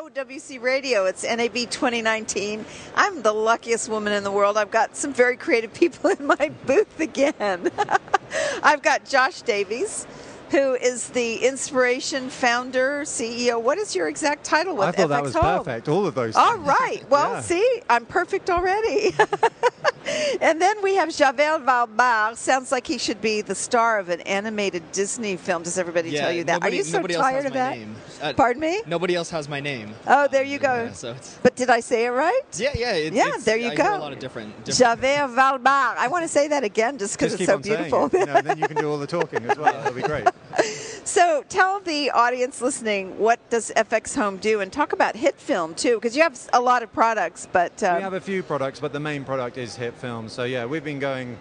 OWC Radio. It's NAB 2019. I'm the luckiest woman in the world. I've got some very creative people in my booth again. I've got Josh Davies, who is the inspiration founder, CEO. What is your exact title with I thought FX that was Home? perfect. All of those. All things. right. Well, Yeah. see, I'm perfect already. and then we have Javert Valbarr. Sounds like he should be the star of an animated Disney film. Does everybody Yeah, tell you that? nobody- Are you so nobody else tired has of my that? name. Uh, Pardon me? Nobody else has my name. Oh, there you go. Yeah, so But did I say it right? yeah, yeah. It's, Yeah, it's- there you I go. Hear a lot of different. different Javert Valbarr. I want to say that again just because Just it's keep so on saying beautiful. it, you know, and then you can do all the talking as well. That'll be great. So tell the audience listening what does FX Home do, and talk about HitFilm too, because you have a lot of products. But um, we have a few products, but the main product is HitFilm. So yeah, we've been going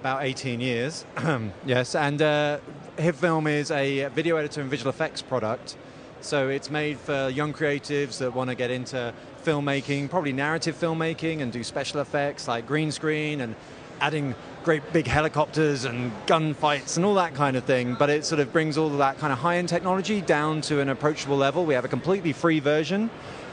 about 18 years. yes, and uh, HitFilm is a video editor and visual effects product. So it's made for young creatives that want to get into filmmaking, probably narrative filmmaking, and do special effects like green screen and adding great big helicopters and gunfights and all that kind of thing. But it sort of brings all of that kind of high-end technology down to an approachable level. We have a completely free version.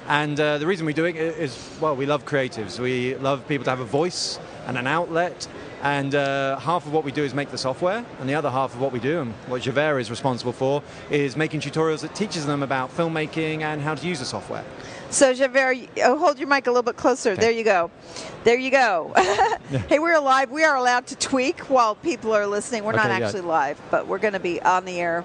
And uh, the reason we do it is, well, we love creatives. We love people to have a voice and an outlet. And uh, half of what we do is make the software, and the other half of what we do, and what Javert is responsible for, is making tutorials that teaches them about filmmaking and how to use the software. So Javert, oh, hold your mic a little bit closer. There you go. There you go. hey, we're live. We are allowed to tweak while people are listening. We're not Okay, yeah. actually live, but we're going to be on the air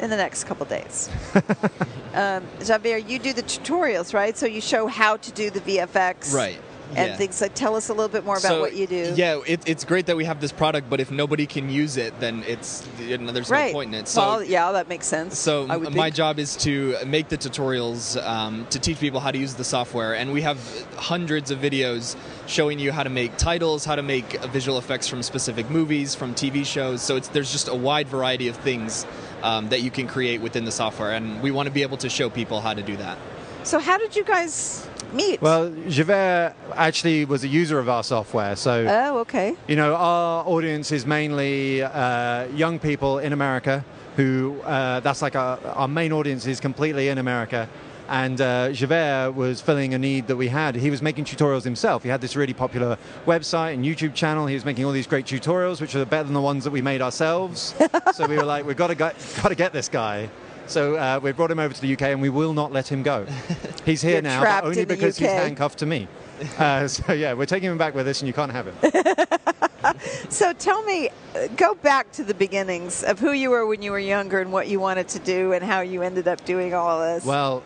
in the next couple days. um, Javert, you do the tutorials, right? So you show how to do the VFX, Right. And yeah. things like. Tell us a little bit more about So, what you do. Yeah, it, it's great that we have this product, but if nobody can use it, then it's you know, there's right. no point in it. So well, yeah, that makes sense. So my think. job is to make the tutorials um, to teach people how to use the software, and we have hundreds of videos showing you how to make titles, how to make visual effects from specific movies, from TV shows. So it's there's just a wide variety of things um, that you can create within the software, and we want to be able to show people how to do that. So how did you guys meet? Well, Javert actually was a user of our software, so oh, okay. You know, our audience is mainly uh, young people in America who, uh, that's like our, our main audience is completely in America. And uh, Javert was filling a need that we had. He was making tutorials himself. He had this really popular website and YouTube channel. He was making all these great tutorials, which are better than the ones that we made ourselves. so we were like, we've got to got to get this guy. So uh, we brought him over to the UK, and we will not let him go. He's here You're now, only because he's handcuffed to me. Uh, so yeah, we're taking him back with us, and you can't have him. So tell me, uh, go back to the beginnings of who you were when you were younger and what you wanted to do and how you ended up doing all this. Well,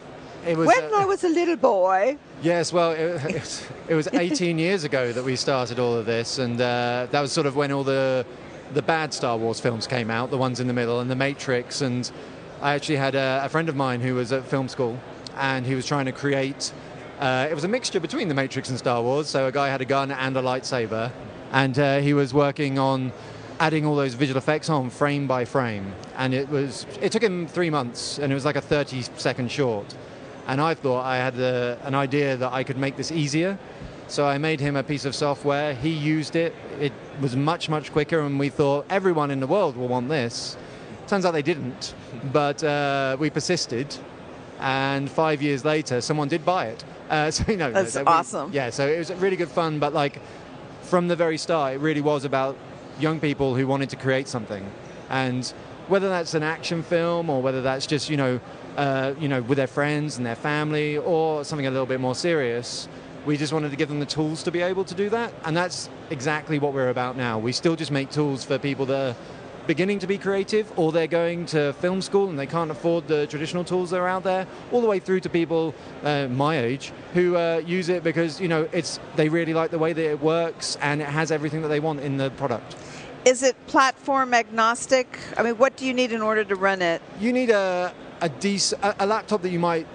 it was. when uh, I was a little boy. Yes, well, it, it, it was 18 years ago that we started all of this, and uh, that was sort of when all the the bad Star Wars films came out, the ones in the middle, and The Matrix. And I actually had a, a friend of mine who was at film school, and he was trying to create. Uh, it was a mixture between The Matrix and Star Wars. So a guy had a gun and a lightsaber, and uh, he was working on adding all those visual effects on frame by frame. And it was it took him three months, and it was like a 30 second short. And I thought I had a, an idea that I could make this easier. So I made him a piece of software. He used it. It was much, much quicker, and we thought everyone in the world will want this. Turns out they didn't, but uh, we persisted. And five years later, someone did buy it. Uh, so you know, That's that we- awesome. yeah, so it was really good fun. But like from the very start, it really was about young people who wanted to create something, and whether that's an action film or whether that's just you know, uh, you know, with their friends and their family, or something a little bit more serious. We just wanted to give them the tools to be able to do that, and that's exactly what we're about now. We still just make tools for people that are beginning to be creative, or they're going to film school and they can't afford the traditional tools that are out there, all the way through to people uh, my age who uh, use it because you know it's they really like the way that it works and it has everything that they want in the product. Is it platform agnostic? I mean, what do you need in order to run it? You need a a a, a laptop that you might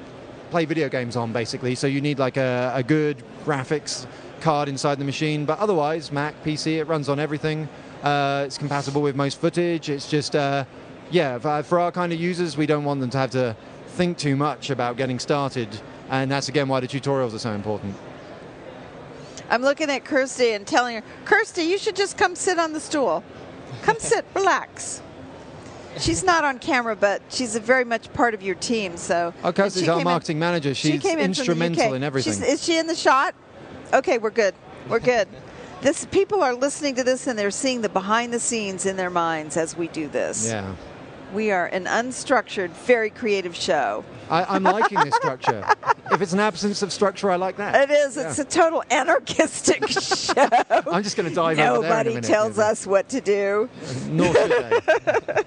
play video games on, basically. So you need like a, a good graphics card inside the machine, but otherwise Mac, PC, it runs on everything. Uh, it's compatible with most footage. It's just uh, yeah, for, for our kind of users, we don't want them to have to think too much about getting started, and that's again why the tutorials are so important. I'm looking at Kirsty and telling her, Kirsty, you should just come sit on the stool. Come sit, relax. she's not on camera, but she's a very much part of your team. So Oh, she our came in- marketing manager. she She's came in from the instrumental in everything. She's, is she in the shot? Okay, we're good. We're good. This people are listening to this and they're seeing the behind the scenes in their minds as we do this. yeah. We are an unstructured, very creative show. I, I'm liking this structure. if it's an absence of structure, I like that. It is. It's a total anarchistic show. I'm just going to dive over there in Nobody minute. tells us what to do. Uh, nor should they.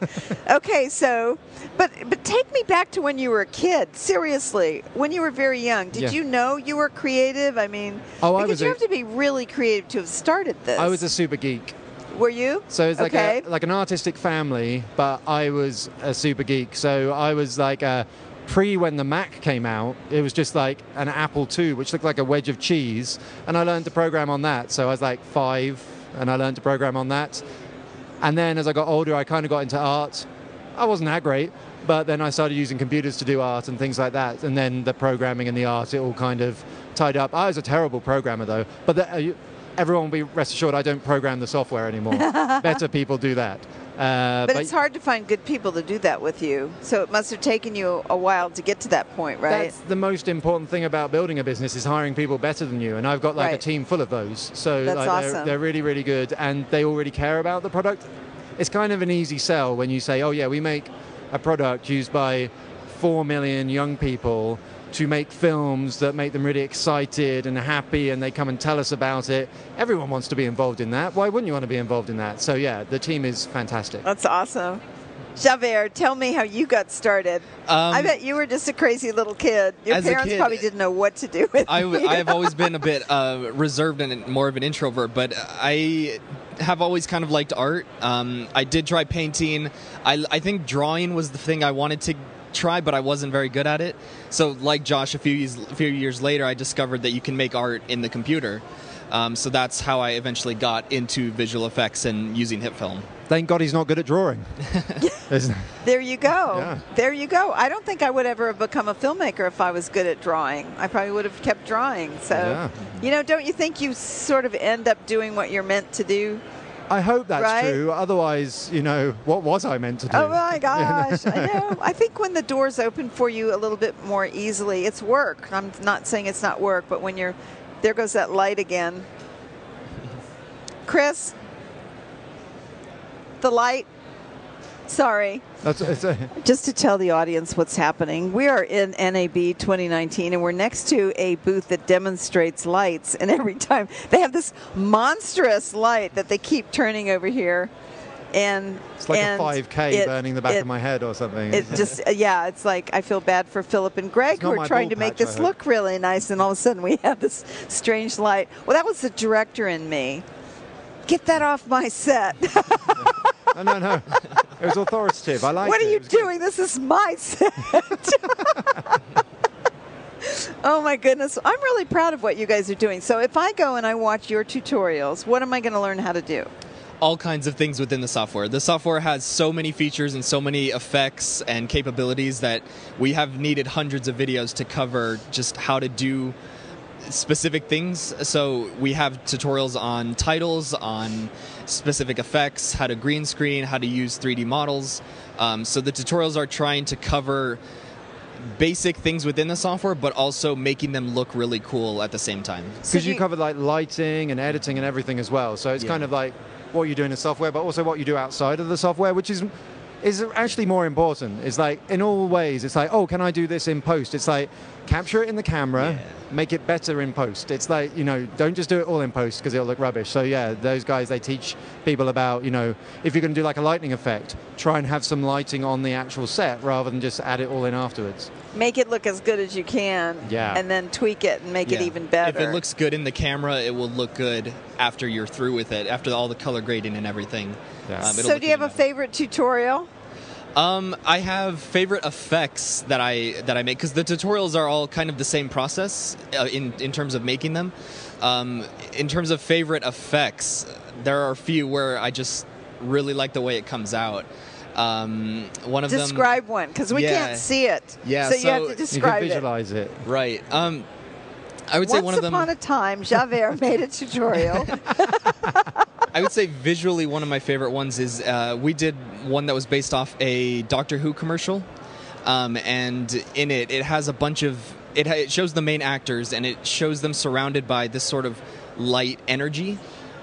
Okay, so, but but take me back to when you were a kid. Seriously, when you were very young, did Yeah. you know you were creative? I mean, Oh, I because was you a- have to be really creative to have started this. I was a super geek. Were you? So it's like okay. a, like an artistic family, but I was a super geek. So I was like a pre when the Mac came out. It was just like an Apple II, which looked like a wedge of cheese, and I learned to program on that. So I was like five, and I learned to program on that. And then as I got older, I kind of got into art. I wasn't that great, but then I started using computers to do art and things like that. And then the programming and the art, it all kind of tied up. I was a terrible programmer though, but the, uh, everyone will be rest assured I don't program the software anymore. Better people do that. Uh, but it's hard to find good people to do that with you. So it must have taken you a while to get to that point, right? That's the most important thing about building a business is hiring people better than you, and I've got like Right. a team full of those. So like, they're, they're really, really good, and they already care about the product. It's kind of an easy sell when you say, "Oh yeah, we make a product used by four million young people to make films that make them really excited and happy, and they come and tell us about it." Everyone wants to be involved in that. Why wouldn't you want to be involved in that? So yeah, the team is fantastic. That's awesome. Javert, tell me how you got started. Um, I bet you were just a crazy little kid. Your parents kid- probably didn't know what to do with I, you. have always been a bit uh, reserved and more of an introvert, but I have always kind of liked art. Um, I did try painting. I, I think drawing was the thing I wanted to try, but I wasn't very good at it. So, like Josh, a few years, a few years later, I discovered that you can make art in the computer. Um, so that's how I eventually got into visual effects and using HitFilm. Thank God he's not good at drawing. There you go. Yeah. There you go. I don't think I would ever have become a filmmaker if I was good at drawing. I probably would have kept drawing. So, Yeah. you know, don't you think you sort of end up doing what you're meant to do? I hope that's Right? true. Otherwise, you know, what was I meant to do? Oh my gosh, I know. I think when the doors open for you a little bit more easily, it's work. I'm not saying it's not work, but when you're there goes that light again. Chris, the light. Sorry. That's, it's a, Just to tell the audience what's happening, we are in NAB 2019 and we're next to a booth that demonstrates lights. And every time they have this monstrous light that they keep turning over here. And it's like and a 5K it- burning the back it- of my head or something. It just, yeah, it's like I feel bad for Philip and Greg who are trying to make patch, I this look really nice, and all of a sudden we have this strange light. Well, that was the director in me. Get that off my set. no, no, no. It was authoritative. I like what it. are It you was good. doing? This is my set. oh my goodness. I'm really proud of what you guys are doing. So if I go and I watch your tutorials, what am I going to learn how to do? all kinds of things within the software. The software has so many features and so many effects and capabilities that we have needed hundreds of videos to cover just how to do specific things. So we have tutorials on titles, on specific effects, how to green screen, how to use 3D models. Um, so the tutorials are trying to cover basic things within the software, but also making them look really cool at the same time. So Because you do covered like lighting and editing and everything as well. So it's Yeah. kind of like what you do in the software, but also what you do outside of the software, which is is actually more important. It's like in all ways, it's like, oh, can I do this in post? It's like capture it in the camera, Yeah. make it better in post. It's like you know, don't just do it all in post because it'll look rubbish. So yeah, those guys they teach people about you know, if you're going to do like a lightning effect, try and have some lighting on the actual set rather than just add it all in afterwards. Make it look as good as you can. Yeah. And then tweak it and make it even better. If it looks good in the camera, it will look good after you're through with it, after all the color grading and everything. Yeah. Um, so do you have a favorite tutorial? Um, I have favorite effects that I that I make because the tutorials are all kind of the same process uh, in in terms of making them. Um, in terms of favorite effects, there are a few where I just really like the way it comes out. Um, one of them, Describe one because we Yeah. can't see it. Yeah, So, you have so to you can You can describe it. visualize it. right? Um, I would say Once one of them. upon a time, Javert made a tutorial. I would say visually one of my favorite ones is uh, we did one that was based off a Doctor Who commercial, um, and in it it has a bunch of it, ha- it shows the main actors and it shows them surrounded by this sort of light energy.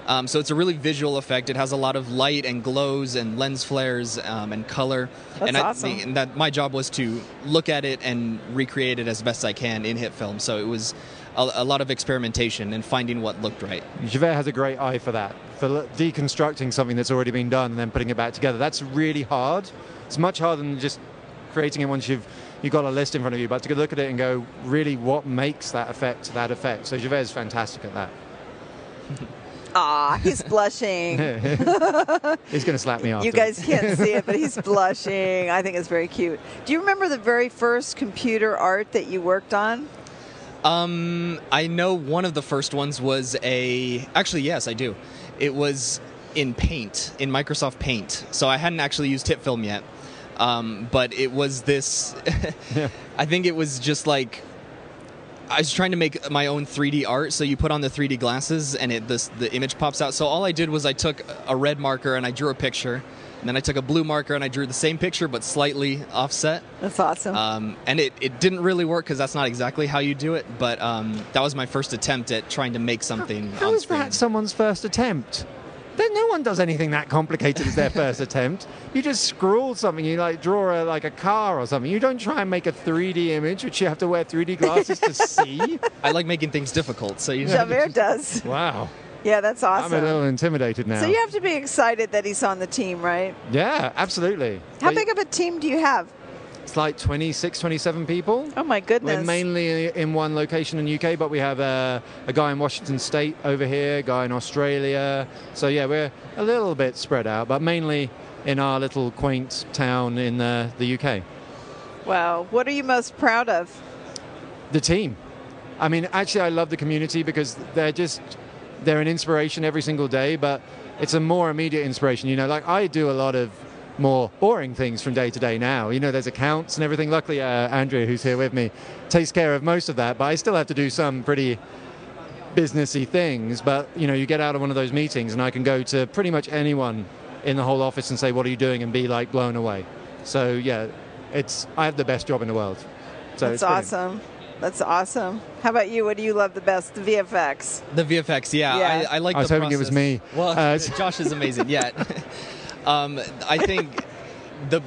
Um, so it's a really visual effect. It has a lot of light and glows and lens flares um, and color. That's and I awesome. think and that my job was to look at it and recreate it as best I can in HitFilm. So it was a, a lot of experimentation and finding what looked right. Javert has a great eye for that, for deconstructing something that's already been done and then putting it back together. That's really hard. It's much harder than just creating it once you've you've got a list in front of you, but to look at it and go, really, what makes that effect that effect? So Javert is fantastic at that. Ah, he's blushing. He's going to slap me after. You guys can't see it, but he's blushing. I think it's very cute. Do you remember the very first computer art that you worked on? Um, I know one of the first ones was a. Actually, yes, I do. It was in Paint, in Microsoft Paint. So I hadn't actually used HitFilm yet. Um, but it was this. I think it was just like. I was trying to make my own 3D art, so you put on the 3D glasses and it this the image pops out. So all I did was I took a red marker and I drew a picture, and then I took a blue marker and I drew the same picture but slightly offset. That's awesome. Um, and it, it didn't really work because that's not exactly how you do it. But um, that was my first attempt at trying to make something How on is screen. that someone's first attempt? Then no one does anything that complicated as their first attempt. You just scrawl something. You like draw a, like a car or something. You don't try and make a 3D image, which you have to wear 3D glasses to see. I like making things difficult. So you Javert does. Wow, Yeah, that's awesome. I'm a little intimidated now. So you have to be excited that he's on the team, right? yeah, absolutely. How But big of a team do you have? It's like 26, 27 people. Oh my goodness. We're mainly in one location in UK, but we have a, a guy in Washington State over here, a guy in Australia. So yeah, we're a little bit spread out, but mainly in our little quaint town in uh, the UK. wow. What are you most proud of? The team. I mean, actually, I love the community because they're just they're an inspiration every single day, but it's a more immediate inspiration. You know, like I do a lot of more boring things from day to day now. You know, there's accounts and everything. Luckily, uh, Andrea, who's here with me, takes care of most of that, but I still have to do some pretty businessy things. But you know, you get out of one of those meetings, and I can go to pretty much anyone in the whole office and say, "What are you doing?" and be like blown away. So yeah, it's I have the best job in the world. So That's it's brilliant. Awesome. That's awesome. How about you? What do you love the best? The VFX. The VFX, yeah, Yeah. I, I like. I was the hoping it was me. Well, Uh, Josh is amazing. Yeah, um, I think the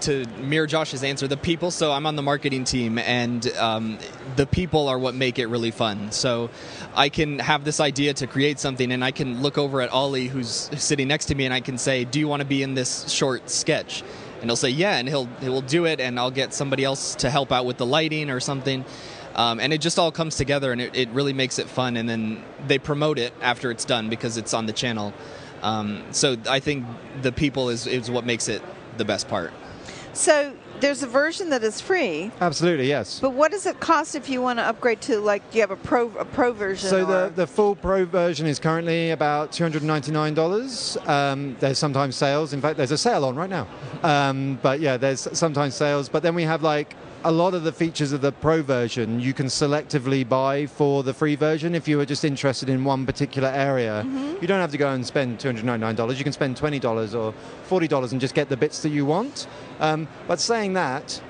to mirror Josh's answer, the people. So I'm on the marketing team, and um, the people are what make it really fun. So I can have this idea to create something, and I can look over at Ollie, who's sitting next to me, and I can say, "Do you want to be in this short sketch?" And he'll say, "Yeah," and he'll he'll do it, and I'll get somebody else to help out with the lighting or something. Um, and it just all comes together, and it, it really makes it fun. And then they promote it after it's done because it's on the channel. Um, so I think the people is, is what makes it the best part. So there's a version that is free, Absolutely, yes. but what does it cost if you want to upgrade to like? Do you have a pro a pro version? So the, the full pro version is currently about $299. Um, there's sometimes sales. In fact, there's a sale on right now. Um, but yeah, there's sometimes sales. But then we have like a lot of the features of the pro version you can selectively buy for the free version if you are just interested in one particular area. You don't have to go and spend $299. You can spend $20 or $40 and just get the bits that you want. Um, but saying that,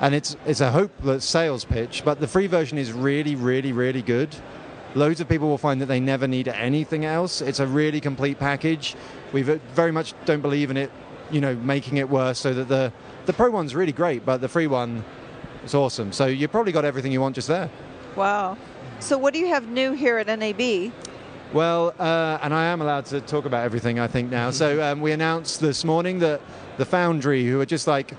and it's it's a hopeless sales pitch, but the free version is really, really, really good. Loads of people will find that they never need anything else. It's a really complete package. We very much don't believe in it, you know, making it worse. So that the the pro one's really great, but the free one is awesome. So you probably got everything you want just there. wow. So what do you have new here at NAB? Well, uh, and I am allowed to talk about everything, I think, now. So um, we announced this morning that the Foundry, who are just like,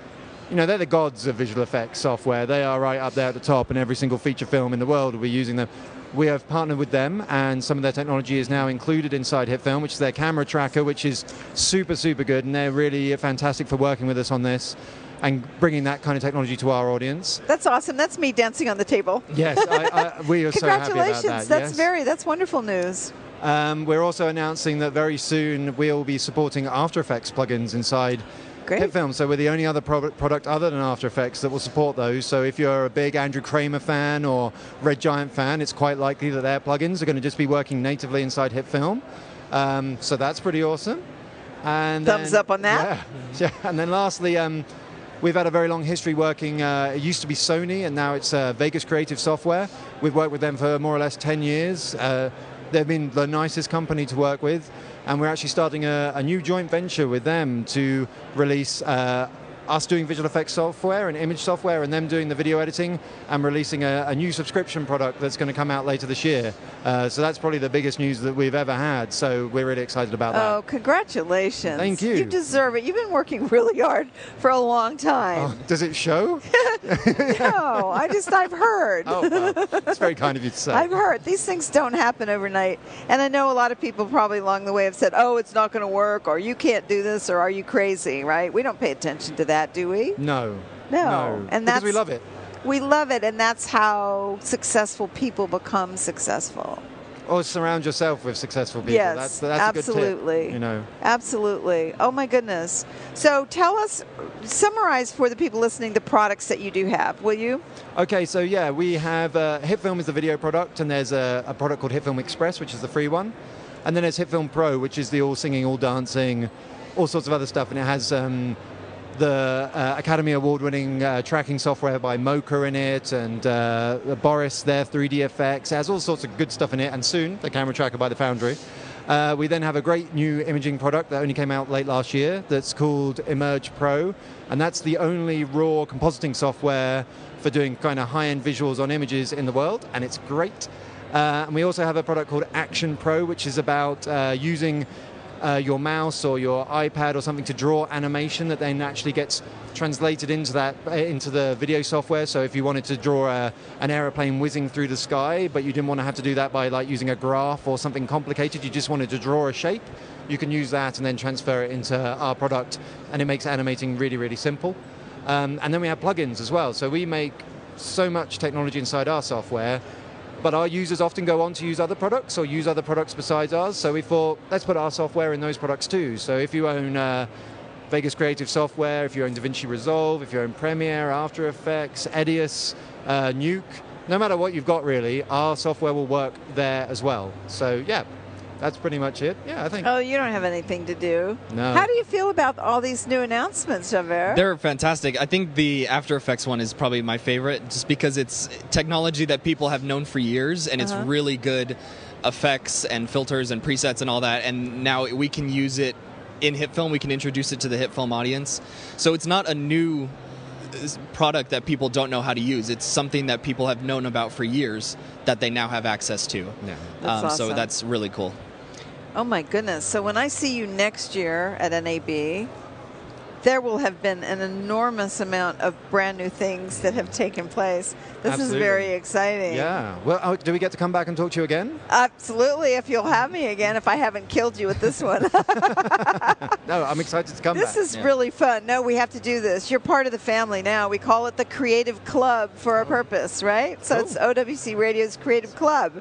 you know, they're the gods of visual effects software. They are right up there at the top, and every single feature film in the world will be using them. We have partnered with them, and some of their technology is now included inside HitFilm, which is their camera tracker, which is super, super good, and they're really fantastic for working with us on this and bringing that kind of technology to our audience. That's awesome. That's me dancing on the table. Yes, I, I, we are so happy about Congratulations. That's yes. very that's wonderful news. Um, we're also announcing that very soon we'll be supporting After Effects plugins inside Great. HitFilm. So we're the only other pro- product other than After Effects that will support those. So if you're a big Andrew Kramer fan or Red Giant fan, it's quite likely that their plugins are going to just be working natively inside HitFilm. Um, so that's pretty awesome. And Thumbs then- up on that. Yeah. yeah. And then lastly, um, we've had a very long history working. Uh, it used to be Sony, and now it's uh, Vegas Creative Software. We've worked with them for more or less 10 years. Uh, they've been the nicest company to work with, and we're actually starting a, a new joint venture with them to release. Us doing visual effects software and image software, and them doing the video editing, and releasing a, a new subscription product that's going to come out later this year. Uh, so that's probably the biggest news that we've ever had. So we're really excited about that. Oh, congratulations. Thank you. You deserve it. You've been working really hard for a long time. Oh, does it show? No, I just, I've heard. oh, well, it's very kind of you to say. I've heard these things don't happen overnight. And I know a lot of people probably along the way have said, oh, it's not going to work, or you can't do this, or are you crazy, right? We don't pay attention to that, do we? No. No. And that's because we love it. We love it, and that's how successful people become successful. Or surround yourself with successful people. Yes, that's, that's absolutely. a good tip. You know. Absolutely. Oh my goodness. So tell us, summarize for the people listening the products that you do have, will you? Okay, so yeah, we have uh, HitFilm is the video product, and there's a, a product called HitFilm Express, which is the free one, and then there's HitFilm Pro, which is the all singing, all dancing, all sorts of other stuff, and it has um, the uh, Academy Award-winning uh, tracking software by Mocha in it, and uh, Boris their 3D effects. Has all sorts of good stuff in it, and soon the camera tracker by the Foundry. Uh, we then have a great new imaging product that only came out late last year that's called Imerge Pro, and that's the only raw compositing software for doing kind of high-end visuals on images in the world, and it's great. Uh, and we also have a product called Action Pro, which is about uh, using uh, your mouse or your iPad or something to draw animation that then actually gets translated into that uh, into the video software. So if you wanted to draw a, an aeroplane whizzing through the sky, but you didn't want to have to do that by like using a graph or something complicated, you just wanted to draw a shape, you can use that and then transfer it into our product, and it makes animating really really simple. Um, and then we have plugins as well. So we make so much technology inside our software but our users often go on to use other products or use other products besides ours. So we thought, let's put our software in those products too. So if you own uh, Vegas Creative Software, if you own DaVinci Resolve, if you own Premiere, After Effects, Edius, uh, Nuke, no matter what you've got really, our software will work there as well. So yeah, that's pretty much it. Yeah, I think. Oh, you don't have anything to do. No. How do you feel about all these new announcements, Javert? They're fantastic. I think the After Effects one is probably my favorite just because it's technology that people have known for years and Uh-huh. it's really good effects and filters and presets and all that. And now we can use it in HitFilm, we can introduce it to the HitFilm audience. So it's not a new product that people don't know how to use. It's something that people have known about for years that they now have access to. Yeah. That's um, So that's really cool. Oh my goodness. So when I see you next year at NAB, there will have been an enormous amount of brand new things that have taken place. This Absolutely. is very exciting. Yeah. Well, oh, do we get to come back and talk to you again? Absolutely, if you'll have me again, if I haven't killed you with this one. No, I'm excited to come back. this back. is Yeah. really fun. No, we have to do this. You're part of the family now. We call it the Creative Club for a oh. purpose, right? So Oh. it's OWC Radio's Creative Club.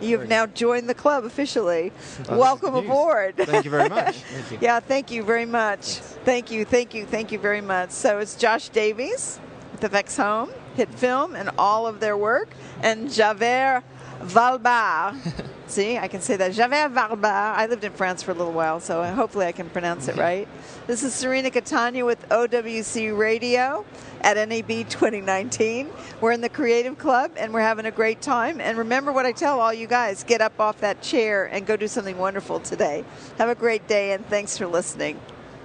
You've now joined the club officially. Welcome that's news. aboard. Thank you very much. Thank you. Yeah, thank you very much. Thank you, thank you, thank you very much. So it's Josh Davies with FX Home, HitFilm, and all of their work, and Javert Valbarr. See, I can say that. Javert Valbarr. I lived in France for a little while, so hopefully I can pronounce it right. This is Serena Catania with OWC Radio at NAB 2019. We're in the Creative Club and we're having a great time. And remember what I tell all you guys get up off that chair and go do something wonderful today. Have a great day and thanks for listening.